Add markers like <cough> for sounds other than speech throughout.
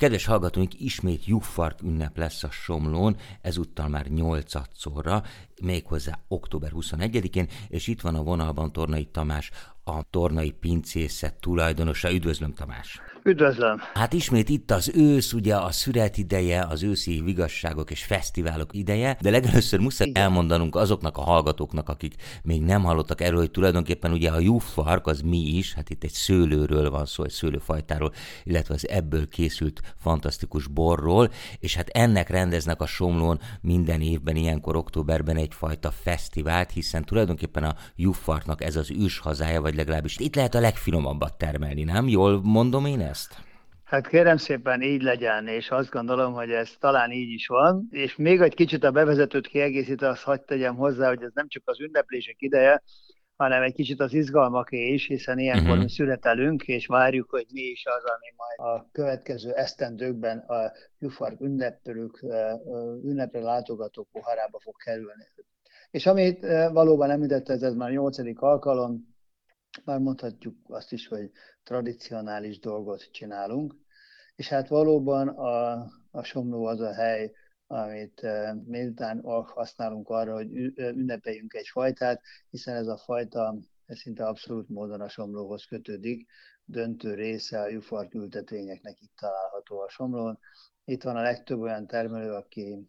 Kedves hallgatóink, ismét Juffark ünnep lesz a Somlón, ezúttal már nyolcadszorra, méghozzá október 21-én, és itt van a vonalban Tornai Tamás, a Tornai Pincészet tulajdonosa. Üdvözlöm Tamás! Üdvözlöm! Hát ismét itt az ősz, ugye a szület ideje, az őszi vigasságok és fesztiválok ideje, de legelőször muszáj Igen. elmondanunk azoknak a hallgatóknak, akik még nem hallottak erről, hogy tulajdonképpen ugye a juffark az mi is, hát itt egy szőlőről van szó, egy szőlőfajtáról, illetve az ebből készült fantasztikus borról, és hát ennek rendeznek a Somlón minden évben, ilyenkor októberben egyfajta fesztivált, hiszen tulajdonképpen a juffarknak ez az őshazája, vagy legalábbis itt lehet a legfinomabbat termelni, nem? Jól mondom én ezt? Hát kérem szépen így legyen, és azt gondolom, hogy ez talán így is van. És még egy kicsit a bevezetőt kiegészítve azt hagyd tegyem hozzá, hogy ez nem csak az ünneplések ideje, hanem egy kicsit az izgalmaké is, hiszen ilyenkor uh-huh. mi születelünk, és várjuk, hogy mi is az, ami majd a következő esztendőkben a Jufark ünnepelők, ünnepre látogatók poharába fog kerülni. És amit valóban említette, ez, már nyolcadik alkalom, már mondhatjuk azt is, hogy tradicionális dolgot csinálunk, és hát valóban a, a Somló az a hely, amit miután használunk arra, hogy ünnepeljünk egy fajtát, hiszen ez a fajta ez szinte abszolút módon a somlóhoz kötődik, döntő része a jufark ültetvényeknek itt található a somlón. Itt van a legtöbb olyan termelő, aki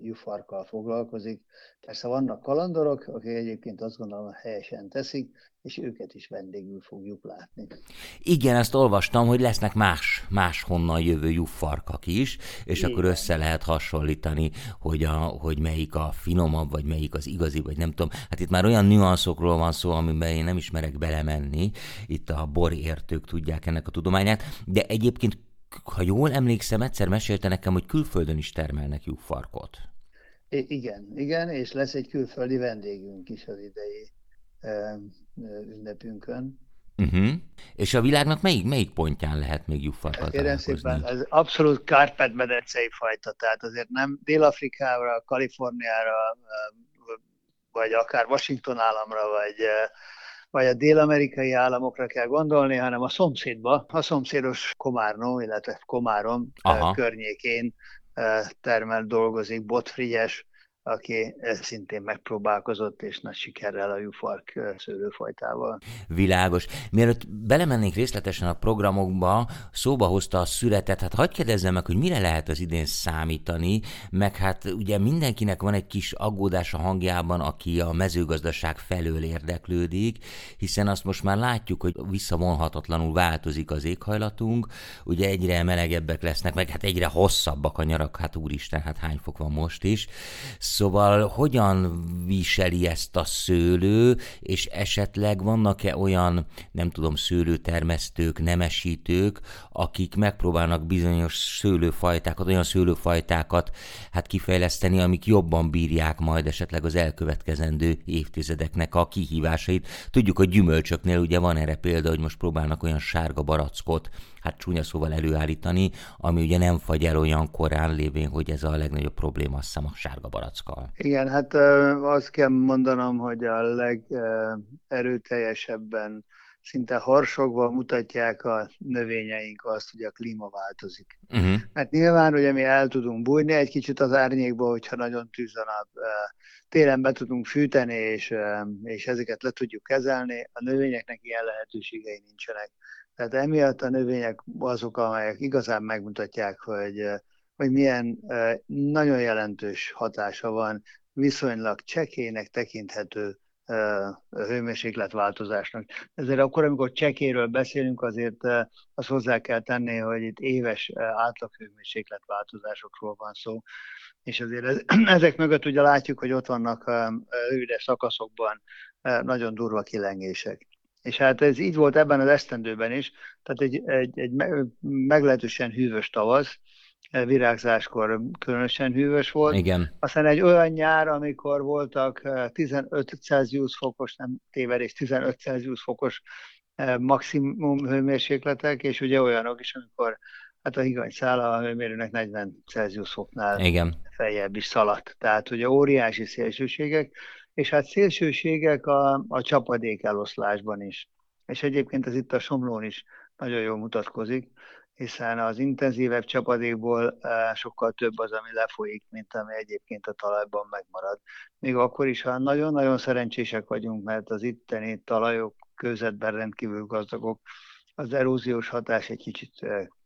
jufarkkal foglalkozik. Persze vannak kalandorok, akik egyébként azt gondolom helyesen teszik, és őket is vendégül fogjuk látni. Igen, ezt olvastam, hogy lesznek más, más honnan jövő juffarkak is, és Igen. akkor össze lehet hasonlítani, hogy, a, hogy melyik a finomabb, vagy melyik az igazi, vagy nem tudom. Hát itt már olyan nüanszokról van szó, amiben én nem ismerek belemenni, itt a borértők tudják ennek a tudományát, de egyébként ha jól emlékszem, egyszer mesélte nekem, hogy külföldön is termelnek lyukfarkot. I- igen, igen, és lesz egy külföldi vendégünk is az idei ünnepünkön. Uh-huh. És a világnak melyik, melyik pontján lehet még lyukfarkat Kérem szépen, ez abszolút kárpát-medencei fajta, tehát azért nem Dél-Afrikára, Kaliforniára, vagy akár Washington államra, vagy vagy a dél-amerikai államokra kell gondolni, hanem a szomszédba, a szomszédos Komárnó, illetve Komárom Aha. környékén termel, dolgozik Botfrigyes, aki szintén megpróbálkozott, és nagy sikerrel a jufark szőlőfajtával. Világos. Mielőtt belemennénk részletesen a programokba, szóba hozta a születet, hát hagyd kérdezzem meg, hogy mire lehet az idén számítani, meg hát ugye mindenkinek van egy kis aggódás a hangjában, aki a mezőgazdaság felől érdeklődik, hiszen azt most már látjuk, hogy visszavonhatatlanul változik az éghajlatunk, ugye egyre melegebbek lesznek, meg hát egyre hosszabbak a nyarak, hát úristen, hát hány fok van most is. Szóval hogyan viseli ezt a szőlő, és esetleg vannak-e olyan, nem tudom, szőlőtermesztők, nemesítők, akik megpróbálnak bizonyos szőlőfajtákat, olyan szőlőfajtákat hát kifejleszteni, amik jobban bírják majd esetleg az elkövetkezendő évtizedeknek a kihívásait. Tudjuk, hogy gyümölcsöknél ugye van erre példa, hogy most próbálnak olyan sárga barackot hát csúnya szóval előállítani, ami ugye nem fagy el olyan korán lévén, hogy ez a legnagyobb probléma, azt hiszem a sárga barackkal. Igen, hát azt kell mondanom, hogy a legerőteljesebben szinte harsogva mutatják a növényeink azt, hogy a klíma változik. Uh-huh. Mert nyilván, hogy mi el tudunk bújni egy kicsit az árnyékba, hogyha nagyon tűz a nap, télen be tudunk fűteni, és, és ezeket le tudjuk kezelni, a növényeknek ilyen lehetőségei nincsenek. Tehát emiatt a növények azok, amelyek igazán megmutatják, hogy, hogy milyen nagyon jelentős hatása van viszonylag csekének tekinthető hőmérsékletváltozásnak. Ezért akkor, amikor csekéről beszélünk, azért azt hozzá kell tenni, hogy itt éves átlag hőmérsékletváltozásokról van szó, és azért ez, <clears throat> ezek mögött ugye látjuk, hogy ott vannak rövidebb szakaszokban nagyon durva kilengések. És hát ez így volt ebben az esztendőben is, tehát egy, egy, egy meglehetősen hűvös tavasz, virágzáskor különösen hűvös volt. Igen. Aztán egy olyan nyár, amikor voltak 15 e, Celsius fokos, nem tévedés, 15 Celsius fokos e, maximum hőmérsékletek, és ugye olyanok is, amikor hát a higany szála a hőmérőnek 40 Celsius foknál Igen. feljebb is szaladt. Tehát ugye óriási szélsőségek, és hát szélsőségek a, a csapadék eloszlásban is. És egyébként ez itt a Somlón is nagyon jól mutatkozik, hiszen az intenzívebb csapadékból sokkal több az, ami lefolyik, mint ami egyébként a talajban megmarad. Még akkor is, ha nagyon-nagyon szerencsések vagyunk, mert az itteni talajok közvetben rendkívül gazdagok, az eróziós hatás egy kicsit,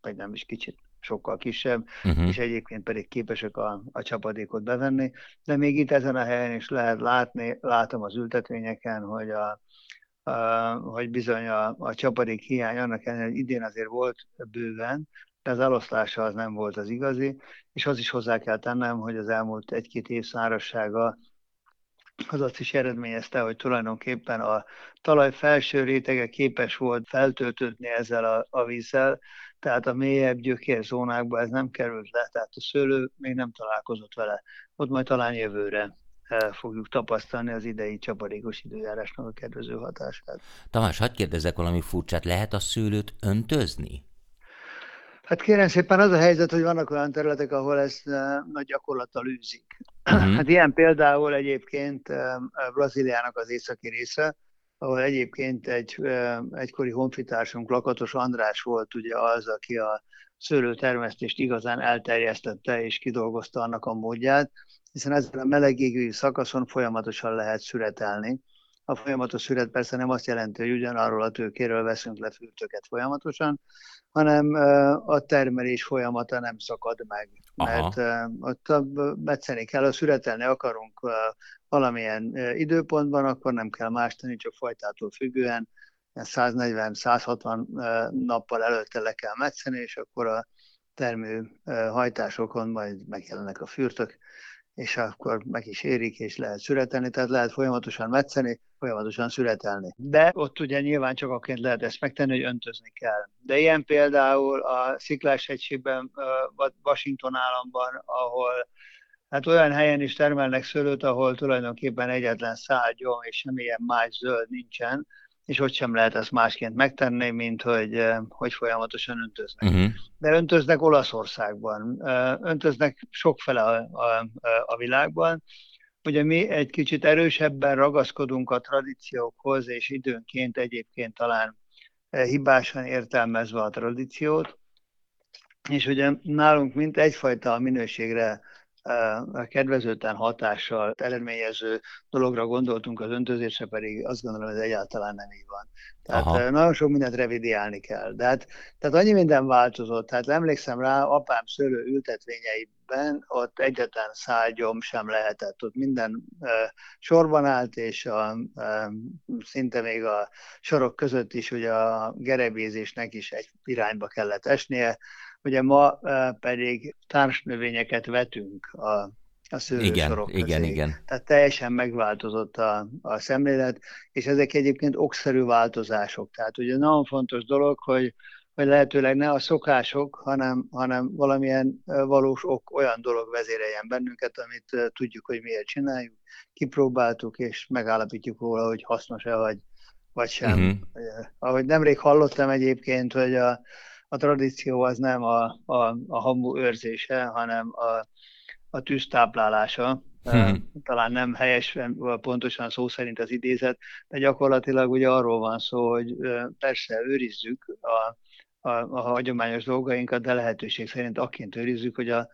vagy nem is kicsit, sokkal kisebb, uh-huh. és egyébként pedig képesek a, a csapadékot bevenni. De még itt ezen a helyen is lehet látni, látom az ültetvényeken, hogy a, hogy bizony a, a csapadék hiány annak ellenére, hogy idén azért volt bőven, de az eloszlása az nem volt az igazi, és az is hozzá kell tennem, hogy az elmúlt egy-két év szárassága az azt is eredményezte, hogy tulajdonképpen a talaj felső rétege képes volt feltöltődni ezzel a, a vízzel, tehát a mélyebb gyökérzónákba ez nem került le, tehát a szőlő még nem találkozott vele. Ott majd talán jövőre fogjuk tapasztalni az idei csapadékos időjárásnak a kedvező hatását. Tamás, hagyd kérdezzek valami furcsát, lehet a szőlőt öntözni? Hát kérem szépen az a helyzet, hogy vannak olyan területek, ahol ezt uh, nagy gyakorlattal űzik. Uh-huh. <clears throat> Hát ilyen például egyébként uh, Brazíliának az északi része, ahol egyébként egy uh, egykori honfitársunk, Lakatos András volt ugye az, aki a szőlőtermesztést igazán elterjesztette és kidolgozta annak a módját, hiszen ezen a melegégű szakaszon folyamatosan lehet szüretelni. A folyamatos szüret persze nem azt jelenti, hogy ugyanarról a tőkéről veszünk le fürtöket folyamatosan, hanem a termelés folyamata nem szakad meg. Aha. Mert ott metszeni kell, ha szüretelni akarunk valamilyen időpontban, akkor nem kell más tenni, csak fajtától függően 140-160 nappal előtte le kell metszeni, és akkor a termő hajtásokon majd megjelennek a fürtök, és akkor meg is érik, és lehet szüretelni, tehát lehet folyamatosan metszeni, folyamatosan szüretelni. De ott ugye nyilván csak akként lehet ezt megtenni, hogy öntözni kell. De ilyen például a Sziklás hegységben, Washington államban, ahol Hát olyan helyen is termelnek szőlőt, ahol tulajdonképpen egyetlen szárgyom és semmilyen más zöld nincsen, és ott sem lehet ezt másként megtenni, mint hogy, eh, hogy folyamatosan öntöznek. Uh-huh. De öntöznek Olaszországban, eh, öntöznek sokfele a, a, a világban. Ugye mi egy kicsit erősebben ragaszkodunk a tradíciókhoz, és időnként egyébként talán eh, hibásan értelmezve a tradíciót, és ugye nálunk mint egyfajta minőségre kedvezőtlen hatással eredményező dologra gondoltunk az öntözésre, pedig azt gondolom, hogy ez egyáltalán nem így van. Tehát Aha. nagyon sok mindent revidiálni kell. De hát, tehát annyi minden változott. Tehát emlékszem rá, apám szőlő ültetvényeiben ott egyetlen szágyom sem lehetett. Ott minden uh, sorban állt, és a, uh, szinte még a sorok között is ugye a gerebézésnek is egy irányba kellett esnie Ugye ma pedig társnövényeket vetünk a, a szőlősorok igen, közé. Igen, igen. Tehát teljesen megváltozott a, a szemlélet, és ezek egyébként okszerű változások. Tehát ugye nagyon fontos dolog, hogy, hogy lehetőleg ne a szokások, hanem, hanem valamilyen valós ok, olyan dolog vezéreljen bennünket, amit tudjuk, hogy miért csináljuk, kipróbáltuk, és megállapítjuk róla, hogy hasznos-e vagy, vagy sem. Uh-huh. Ahogy nemrég hallottam egyébként, hogy a, a tradíció az nem a, a, a hamu őrzése, hanem a, a tűztáplálása. Hmm. Talán nem helyes pontosan szó szerint az idézet, de gyakorlatilag ugye arról van szó, hogy persze őrizzük a, a, a hagyományos dolgainkat, de lehetőség szerint akként őrizzük, hogy a,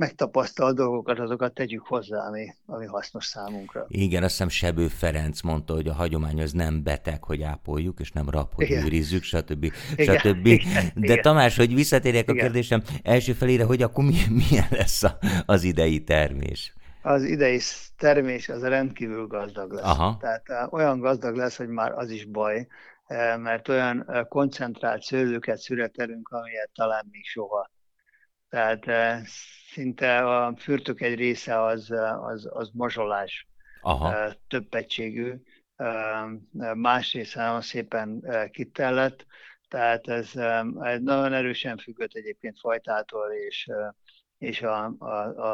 megtapasztalt dolgokat, azokat tegyük hozzá, ami, ami hasznos számunkra. Igen, azt hiszem Sebő Ferenc mondta, hogy a hagyomány az nem beteg, hogy ápoljuk, és nem rab, hogy igen. őrizzük, stb. Igen. stb. Igen. De igen. Tamás, hogy visszatérjek igen. a kérdésem első felére, hogy akkor mi, <laughs> milyen lesz a, az idei termés? Az idei termés az rendkívül gazdag lesz. Aha. Tehát uh, olyan gazdag lesz, hogy már az is baj, uh, mert olyan uh, koncentrált szőlőket születelünk, amilyet talán még soha. Tehát szinte a fürtök egy része az, az, az mazsolás, Aha. több egységű, más része nagyon szépen kitellett, tehát ez nagyon erősen függött egyébként fajtától és, és a, a,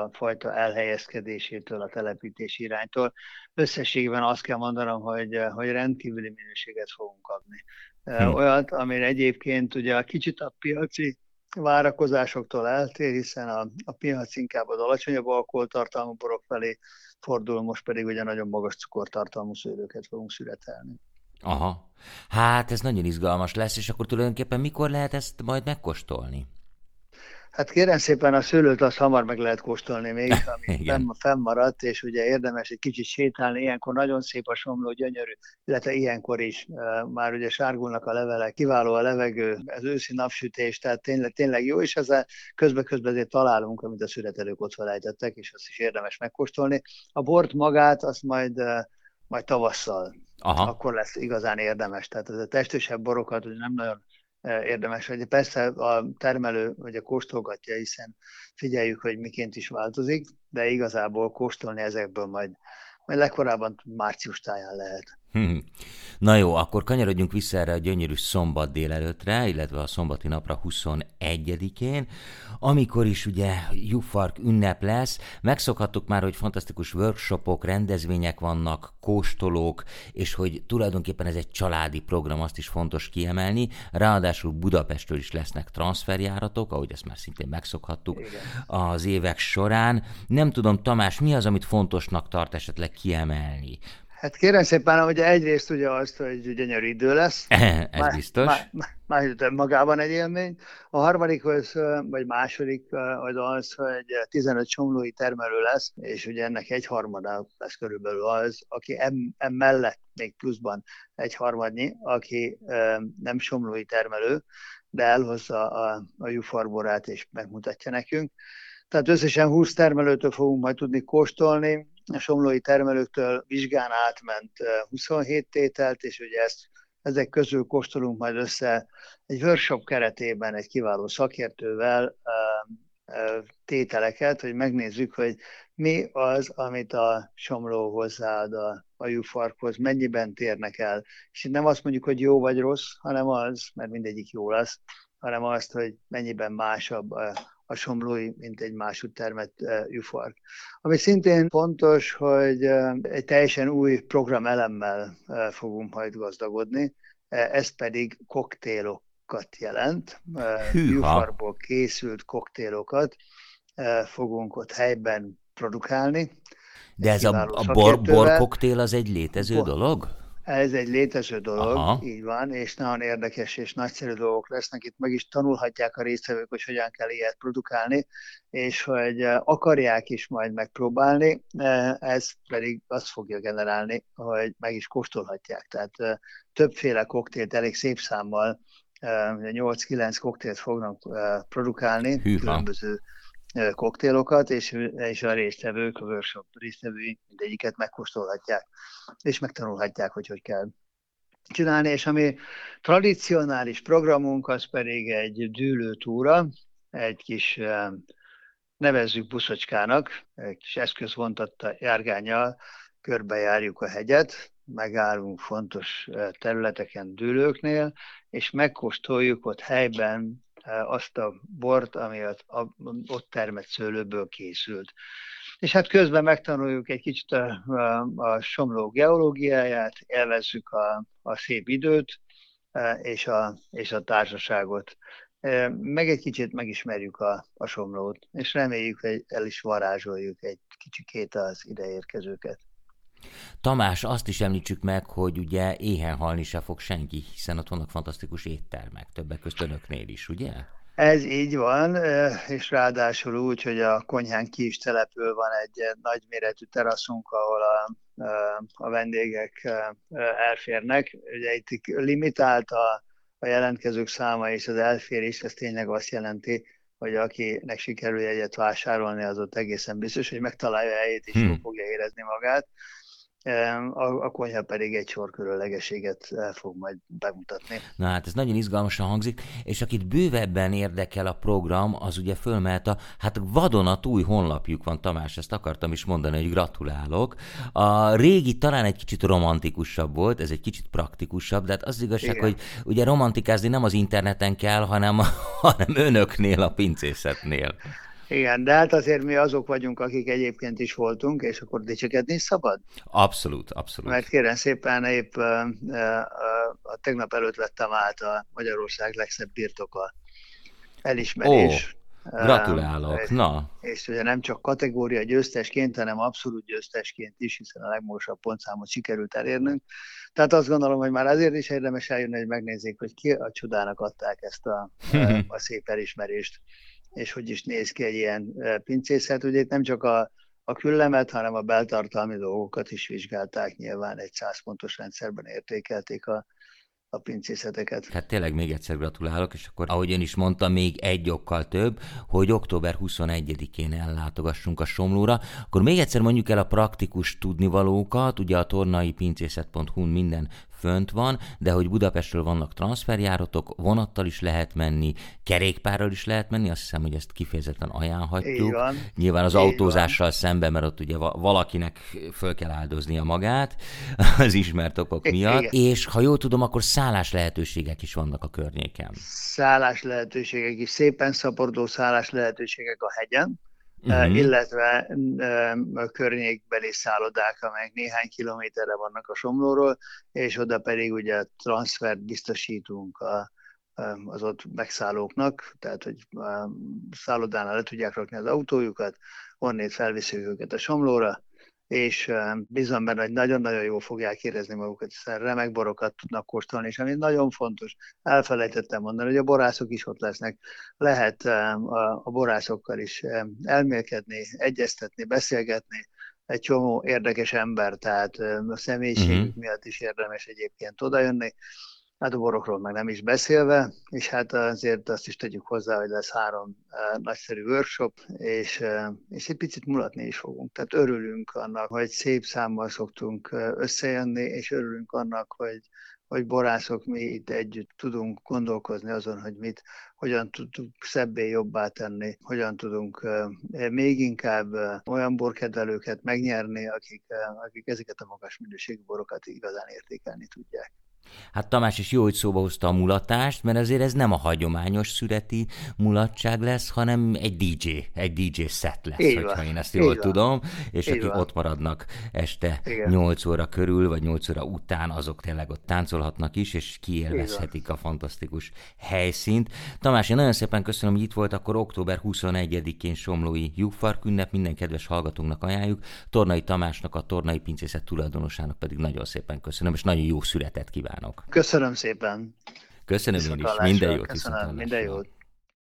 a fajta elhelyezkedésétől, a telepítési iránytól. Összességében azt kell mondanom, hogy, hogy rendkívüli minőséget fogunk kapni. Hm. Olyat, amire egyébként ugye a kicsit a piaci várakozásoktól eltér, hiszen a, a piac inkább az alacsonyabb alkoholtartalmú borok felé fordul, most pedig ugye nagyon magas cukortartalmú szőlőket fogunk születelni. Aha. Hát ez nagyon izgalmas lesz, és akkor tulajdonképpen mikor lehet ezt majd megkóstolni? Hát kérem szépen a szőlőt azt hamar meg lehet kóstolni még, <laughs> ami fenn, fennmaradt, és ugye érdemes egy kicsit sétálni, ilyenkor nagyon szép a somló, gyönyörű, illetve ilyenkor is már ugye sárgulnak a levelek, kiváló a levegő, az őszi napsütés, tehát tényleg, tényleg jó, és ezzel közben-közben azért találunk, amit a születelők ott felejtettek, és azt is érdemes megkóstolni. A bort magát azt majd majd tavasszal, Aha. akkor lesz igazán érdemes. Tehát ez a testősebb borokat nem nagyon érdemes. Ugye persze a termelő ugye kóstolgatja, hiszen figyeljük, hogy miként is változik, de igazából kóstolni ezekből majd, majd legkorábban március táján lehet. Na jó, akkor kanyarodjunk vissza erre a gyönyörű szombat délelőtre, illetve a szombati napra 21-én, amikor is ugye Jufark ünnep lesz. Megszokhattuk már, hogy fantasztikus workshopok, rendezvények vannak, kóstolók, és hogy tulajdonképpen ez egy családi program, azt is fontos kiemelni. Ráadásul Budapestről is lesznek transferjáratok, ahogy ezt már szintén megszokhattuk Igen. az évek során. Nem tudom, Tamás, mi az, amit fontosnak tart esetleg kiemelni? Hát kérem szépen, hogy egyrészt ugye azt, hogy gyönyörű idő lesz. <laughs> Ez má, biztos. Má, má, magában egy élmény. A harmadik, vagy második az az, hogy 15 somlói termelő lesz, és ugye ennek egy harmada lesz körülbelül az, aki em, em mellett még pluszban egy harmadnyi, aki nem somlói termelő, de elhozza a, a jufarborát és megmutatja nekünk. Tehát összesen 20 termelőtől fogunk majd tudni kóstolni, a somlói termelőktől vizsgán átment 27 tételt, és ugye ezt ezek közül kóstolunk majd össze egy workshop keretében egy kiváló szakértővel tételeket, hogy megnézzük, hogy mi az, amit a somló hozzáad a, a jufarkhoz, mennyiben térnek el. És itt nem azt mondjuk, hogy jó vagy rossz, hanem az, mert mindegyik jó lesz, hanem azt, hogy mennyiben másabb a, a somlói, mint egy másút termett jufark. Ami szintén fontos, hogy egy teljesen új programelemmel fogunk majd gazdagodni, ez pedig koktélokat jelent. Jufarból készült koktélokat fogunk ott helyben produkálni. De ez a, a bor, bor koktél az egy létező bor, dolog? Ez egy létező dolog, Aha. így van, és nagyon érdekes és nagyszerű dolgok lesznek. Itt meg is tanulhatják a résztvevők, hogy hogyan kell ilyet produkálni, és hogy eh, akarják is majd megpróbálni, eh, ez pedig azt fogja generálni, hogy meg is kóstolhatják. Tehát eh, többféle koktélt elég szép számmal 8-9 koktélt fognak produkálni, Hűha. különböző koktélokat, és, és a résztvevők, a workshop résztvevői mindegyiket megkóstolhatják, és megtanulhatják, hogy hogy kell csinálni, és ami tradicionális programunk, az pedig egy dűlőtúra, egy kis nevezzük buszocskának, egy kis eszközvontatta járgányjal körbejárjuk a hegyet, megállunk fontos területeken, dűlőknél, és megkóstoljuk ott helyben azt a bort, ami ott termett szőlőből készült. És hát közben megtanuljuk egy kicsit a, a, a somló geológiáját, élvezzük a, a szép időt és a, és a társaságot. Meg egy kicsit megismerjük a, a somlót, és reméljük, hogy el is varázsoljuk egy kicsikét az ideérkezőket. Tamás, azt is említsük meg, hogy ugye éhen halni se fog senki, hiszen ott vannak fantasztikus éttermek, többek között önöknél is, ugye? Ez így van, és ráadásul úgy, hogy a konyhán ki is települ van egy nagyméretű teraszunk, ahol a, a vendégek elférnek. Ugye itt limitált a, a jelentkezők száma és az elférés, ez tényleg azt jelenti, hogy akinek sikerül egyet vásárolni, az ott egészen biztos, hogy megtalálja helyét, és hmm. jól fogja érezni magát a, a konyha pedig egy sor különlegeséget fog majd bemutatni. Na hát ez nagyon izgalmasan hangzik, és akit bővebben érdekel a program, az ugye fölmehet a, hát vadonat új honlapjuk van, Tamás, ezt akartam is mondani, hogy gratulálok. A régi talán egy kicsit romantikusabb volt, ez egy kicsit praktikusabb, de hát az igazság, Igen. hogy ugye romantikázni nem az interneten kell, hanem, <laughs> hanem önöknél, a pincészetnél. Igen, de hát azért mi azok vagyunk, akik egyébként is voltunk, és akkor dicsekedni szabad? Abszolút, abszolút. Mert kérem szépen, épp a, a, a tegnap előtt vettem át a Magyarország legszebb birtoka elismerés. Gratulálok, és, na. És ugye nem csak kategória győztesként, hanem abszolút győztesként is, hiszen a legmagasabb pontszámot sikerült elérnünk. Tehát azt gondolom, hogy már azért is érdemes eljönni, hogy megnézzék, hogy ki a csodának adták ezt a, <laughs> a szép elismerést, és hogy is néz ki egy ilyen pincészet. Ugye itt nem csak a, a küllemet, hanem a beltartalmi dolgokat is vizsgálták, nyilván egy 100 pontos rendszerben értékelték a, a pincészeteket. Hát tényleg még egyszer gratulálok, és akkor, ahogy ön is mondta, még egy okkal több, hogy október 21-én ellátogassunk a Somlóra. Akkor még egyszer mondjuk el a praktikus tudnivalókat, ugye a tornai pincészet.hu minden fönt van, de hogy Budapestről vannak transferjáratok, vonattal is lehet menni, kerékpárral is lehet menni, azt hiszem, hogy ezt kifejezetten ajánlhatjuk. van. Nyilván az Így autózással szemben, mert ott ugye valakinek föl kell áldoznia magát <laughs> az ismert okok miatt, Igen. és ha jól tudom, akkor szállás lehetőségek is vannak a környéken. Szállás lehetőségek is, szépen szaporodó szállás lehetőségek a hegyen, uh-huh. illetve a környékbeli szállodák, amelyek néhány kilométerre vannak a Somlóról, és oda pedig ugye transfert biztosítunk a, az ott megszállóknak, tehát hogy szállodánál le tudják rakni az autójukat, onnét felviszik őket a Somlóra, és bízom benne, hogy nagyon-nagyon jól fogják érezni magukat, hiszen remek borokat tudnak kóstolni, és ami nagyon fontos, elfelejtettem mondani, hogy a borászok is ott lesznek. Lehet a borászokkal is elmélkedni, egyeztetni, beszélgetni, egy csomó érdekes ember, tehát a személyiségük uh-huh. miatt is érdemes egyébként odajönni. Hát a borokról meg nem is beszélve, és hát azért azt is tegyük hozzá, hogy lesz három uh, nagyszerű workshop, és, uh, és egy picit mulatni is fogunk. Tehát örülünk annak, hogy szép számmal szoktunk összejönni, és örülünk annak, hogy, hogy borászok mi itt együtt tudunk gondolkozni azon, hogy mit, hogyan tudunk szebbé jobbá tenni, hogyan tudunk még inkább olyan borkedvelőket megnyerni, akik, akik ezeket a magas minőségű borokat igazán értékelni tudják. Hát Tamás is jó, hogy szóba hozta a mulatást, mert azért ez nem a hagyományos szüreti mulatság lesz, hanem egy DJ, egy DJ set lesz, Így hogyha van. én ezt jól Így tudom, van. és Így akik van. ott maradnak este Igen. 8 óra körül, vagy 8 óra után, azok tényleg ott táncolhatnak is, és kiélvezhetik a fantasztikus helyszínt. Tamás, én nagyon szépen köszönöm, hogy itt volt, akkor október 21-én Somlói Jugfark ünnep, minden kedves hallgatónknak ajánljuk, Tornai Tamásnak, a Tornai Pincészet tulajdonosának pedig nagyon szépen köszönöm, és nagyon jó születet kívánok kívánok! Köszönöm szépen! Köszönöm én is, minden jót! Köszönöm, minden jót!